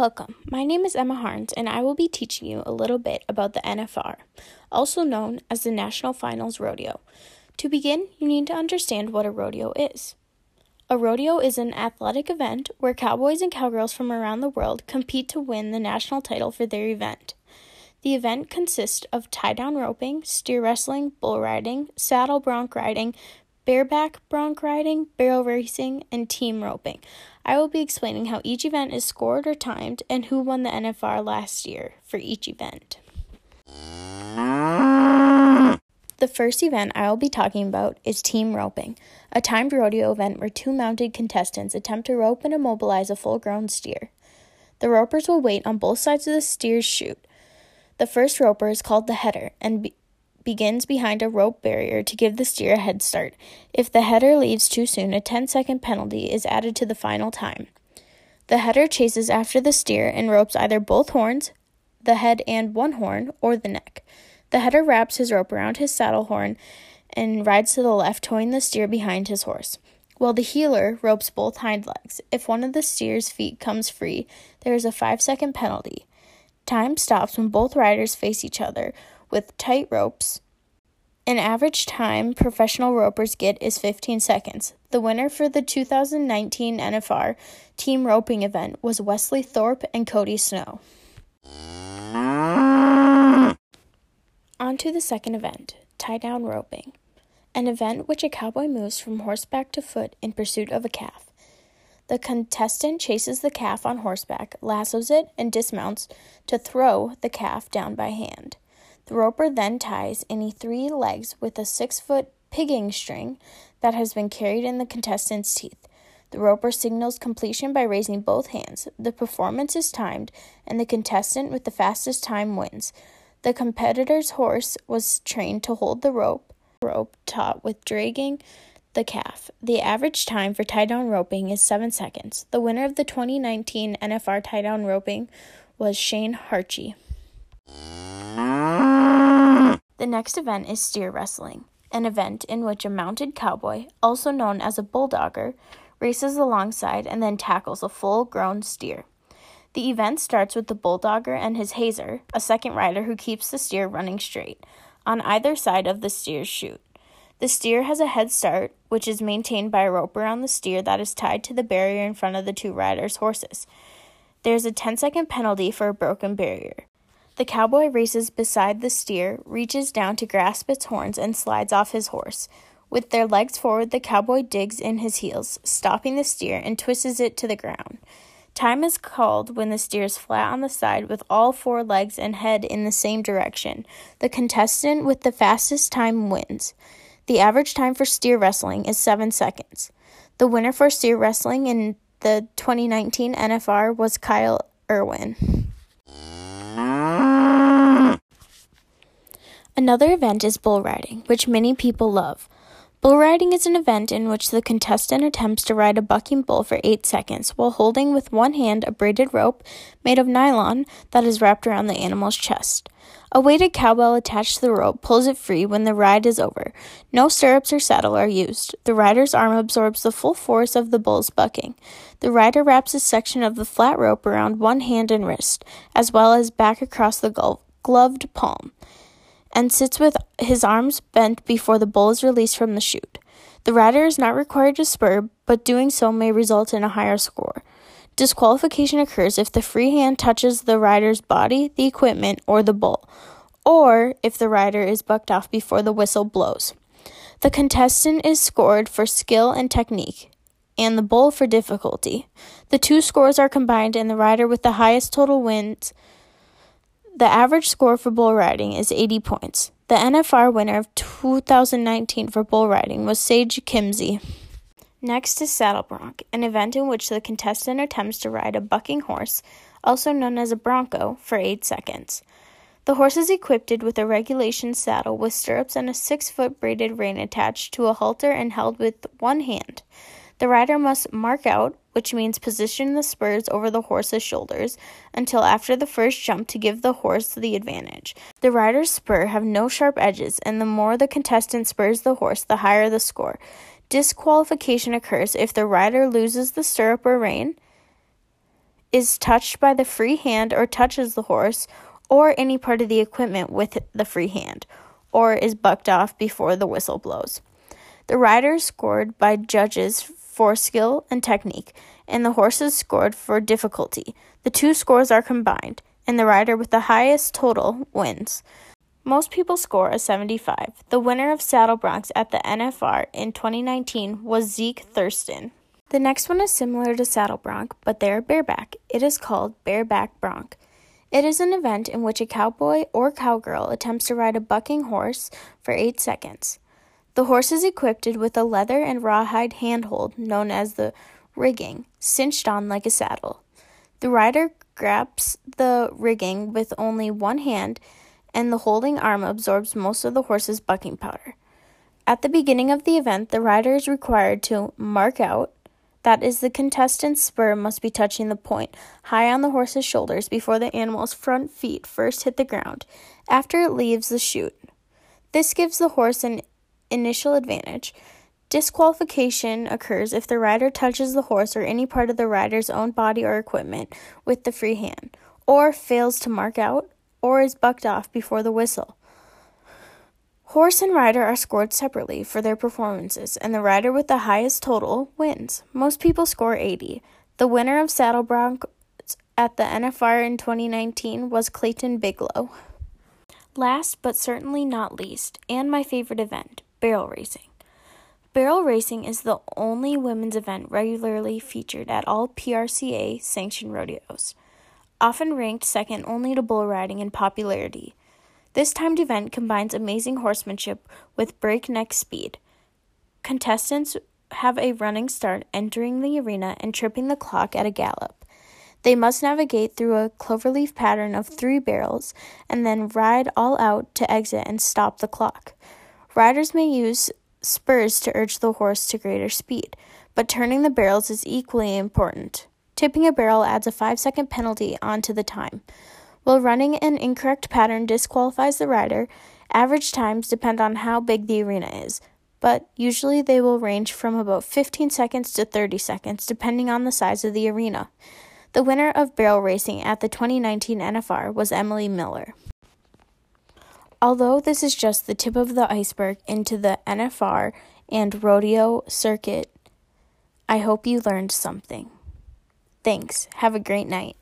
Welcome. My name is Emma Harns, and I will be teaching you a little bit about the NFR, also known as the National Finals Rodeo. To begin, you need to understand what a rodeo is. A rodeo is an athletic event where cowboys and cowgirls from around the world compete to win the national title for their event. The event consists of tie down roping, steer wrestling, bull riding, saddle bronc riding, bareback bronc riding, barrel racing, and team roping. I will be explaining how each event is scored or timed and who won the NFR last year for each event. The first event I will be talking about is team roping, a timed rodeo event where two mounted contestants attempt to rope and immobilize a full grown steer. The ropers will wait on both sides of the steer's chute. The first roper is called the header and be- begins behind a rope barrier to give the steer a head start. If the header leaves too soon, a 10 second penalty is added to the final time. The header chases after the steer and ropes either both horns, the head and one horn, or the neck. The header wraps his rope around his saddle horn and rides to the left, towing the steer behind his horse. While the heeler ropes both hind legs. If one of the steer's feet comes free, there is a five second penalty. Time stops when both riders face each other with tight ropes. An average time professional ropers get is 15 seconds. The winner for the 2019 NFR team roping event was Wesley Thorp and Cody Snow. On to the second event, tie down roping, an event which a cowboy moves from horseback to foot in pursuit of a calf. The contestant chases the calf on horseback, lassos it, and dismounts to throw the calf down by hand. The roper then ties any three legs with a six foot pigging string that has been carried in the contestant's teeth. The roper signals completion by raising both hands. The performance is timed, and the contestant with the fastest time wins. The competitor's horse was trained to hold the rope, rope taut with dragging the calf. The average time for tie down roping is 7 seconds. The winner of the 2019 NFR tie down roping was Shane Hanchey. The next event is steer wrestling, an event in which a mounted cowboy, also known as a bulldogger, races alongside and then tackles a full grown steer. The event starts with the bulldogger and his hazer, a second rider who keeps the steer running straight, on either side of the steer's chute. The steer has a head start, which is maintained by a rope around the steer that is tied to the barrier in front of the two riders' horses. There is a 10 second penalty for a broken barrier. The cowboy races beside the steer, reaches down to grasp its horns, and slides off his horse. With their legs forward, the cowboy digs in his heels, stopping the steer, and twists it to the ground. Time is called when the steer is flat on the side with all four legs and head in the same direction. The contestant with the fastest time wins. The average time for steer wrestling is 7 seconds. The winner for steer wrestling in the 2019 NFR was Kyle Irwin. Another event is bull riding, which many people love. Bull riding is an event in which the contestant attempts to ride a bucking bull for 8 seconds while holding with one hand a braided rope made of nylon that is wrapped around the animal's chest. A weighted cowbell attached to the rope pulls it free when the ride is over. No stirrups or saddle are used. The rider's arm absorbs the full force of the bull's bucking. The rider wraps a section of the flat rope around one hand and wrist, as well as back across the gloved palm and sits with his arms bent before the bull is released from the chute. The rider is not required to spur, but doing so may result in a higher score. Disqualification occurs if the free hand touches the rider's body, the equipment, or the bull, or if the rider is bucked off before the whistle blows. The contestant is scored for skill and technique, and the bull for difficulty. The two scores are combined, and the rider with the highest total wins the average score for bull riding is 80 points. The NFR winner of 2019 for bull riding was Sage Kimzey. Next is saddle bronc, an event in which the contestant attempts to ride a bucking horse, also known as a bronco, for 8 seconds. The horse is equipped with a regulation saddle with stirrups and a 6 foot braided rein attached to a halter and held with one hand. The rider must mark out, which means position the spurs over the horse's shoulders until after the first jump to give the horse the advantage. The rider's spur have no sharp edges, and the more the contestant spurs the horse, the higher the score. Disqualification occurs if the rider loses the stirrup or rein, is touched by the free hand or touches the horse or any part of the equipment with the free hand, or is bucked off before the whistle blows. The rider is scored by judges for skill and technique, and the horse is scored for difficulty. The two scores are combined, and the rider with the highest total wins. Most people score a 75. The winner of Saddle Broncs at the NFR in 2019 was Zeke Thurston. The next one is similar to Saddle Bronc, but they are bareback. It is called Bareback Bronc. It is an event in which a cowboy or cowgirl attempts to ride a bucking horse for eight seconds. The horse is equipped with a leather and rawhide handhold known as the rigging, cinched on like a saddle. The rider grabs the rigging with only one hand and the holding arm absorbs most of the horse's bucking powder. At the beginning of the event, the rider is required to mark out, that is, the contestant's spur must be touching the point high on the horse's shoulders before the animal's front feet first hit the ground, after it leaves the chute. This gives the horse an initial advantage. Disqualification occurs if the rider touches the horse or any part of the rider's own body or equipment with the free hand, or fails to mark out, or is bucked off before the whistle. Horse and rider are scored separately for their performances, and the rider with the highest total wins. Most people score 80. The winner of Saddle Bronc at the NFR in 2019 was Clayton Biglow. Last but certainly not least, and my favorite event, barrel racing. Barrel racing is the only women's event regularly featured at all PRCA sanctioned rodeos often ranked second only to bull riding in popularity. This timed event combines amazing horsemanship with breakneck speed. Contestants have a running start entering the arena and tripping the clock at a gallop. They must navigate through a cloverleaf pattern of three barrels and then ride all out to exit and stop the clock. Riders may use spurs to urge the horse to greater speed, but turning the barrels is equally important. Tipping a barrel adds a 5 second penalty onto the time. While running an incorrect pattern disqualifies the rider, average times depend on how big the arena is, but usually they will range from about 15 seconds to 30 seconds depending on the size of the arena. The winner of barrel racing at the 2019 NFR was Emily Miller. Although this is just the tip of the iceberg into the NFR and rodeo circuit, I hope you learned something. Thanks. Have a great night.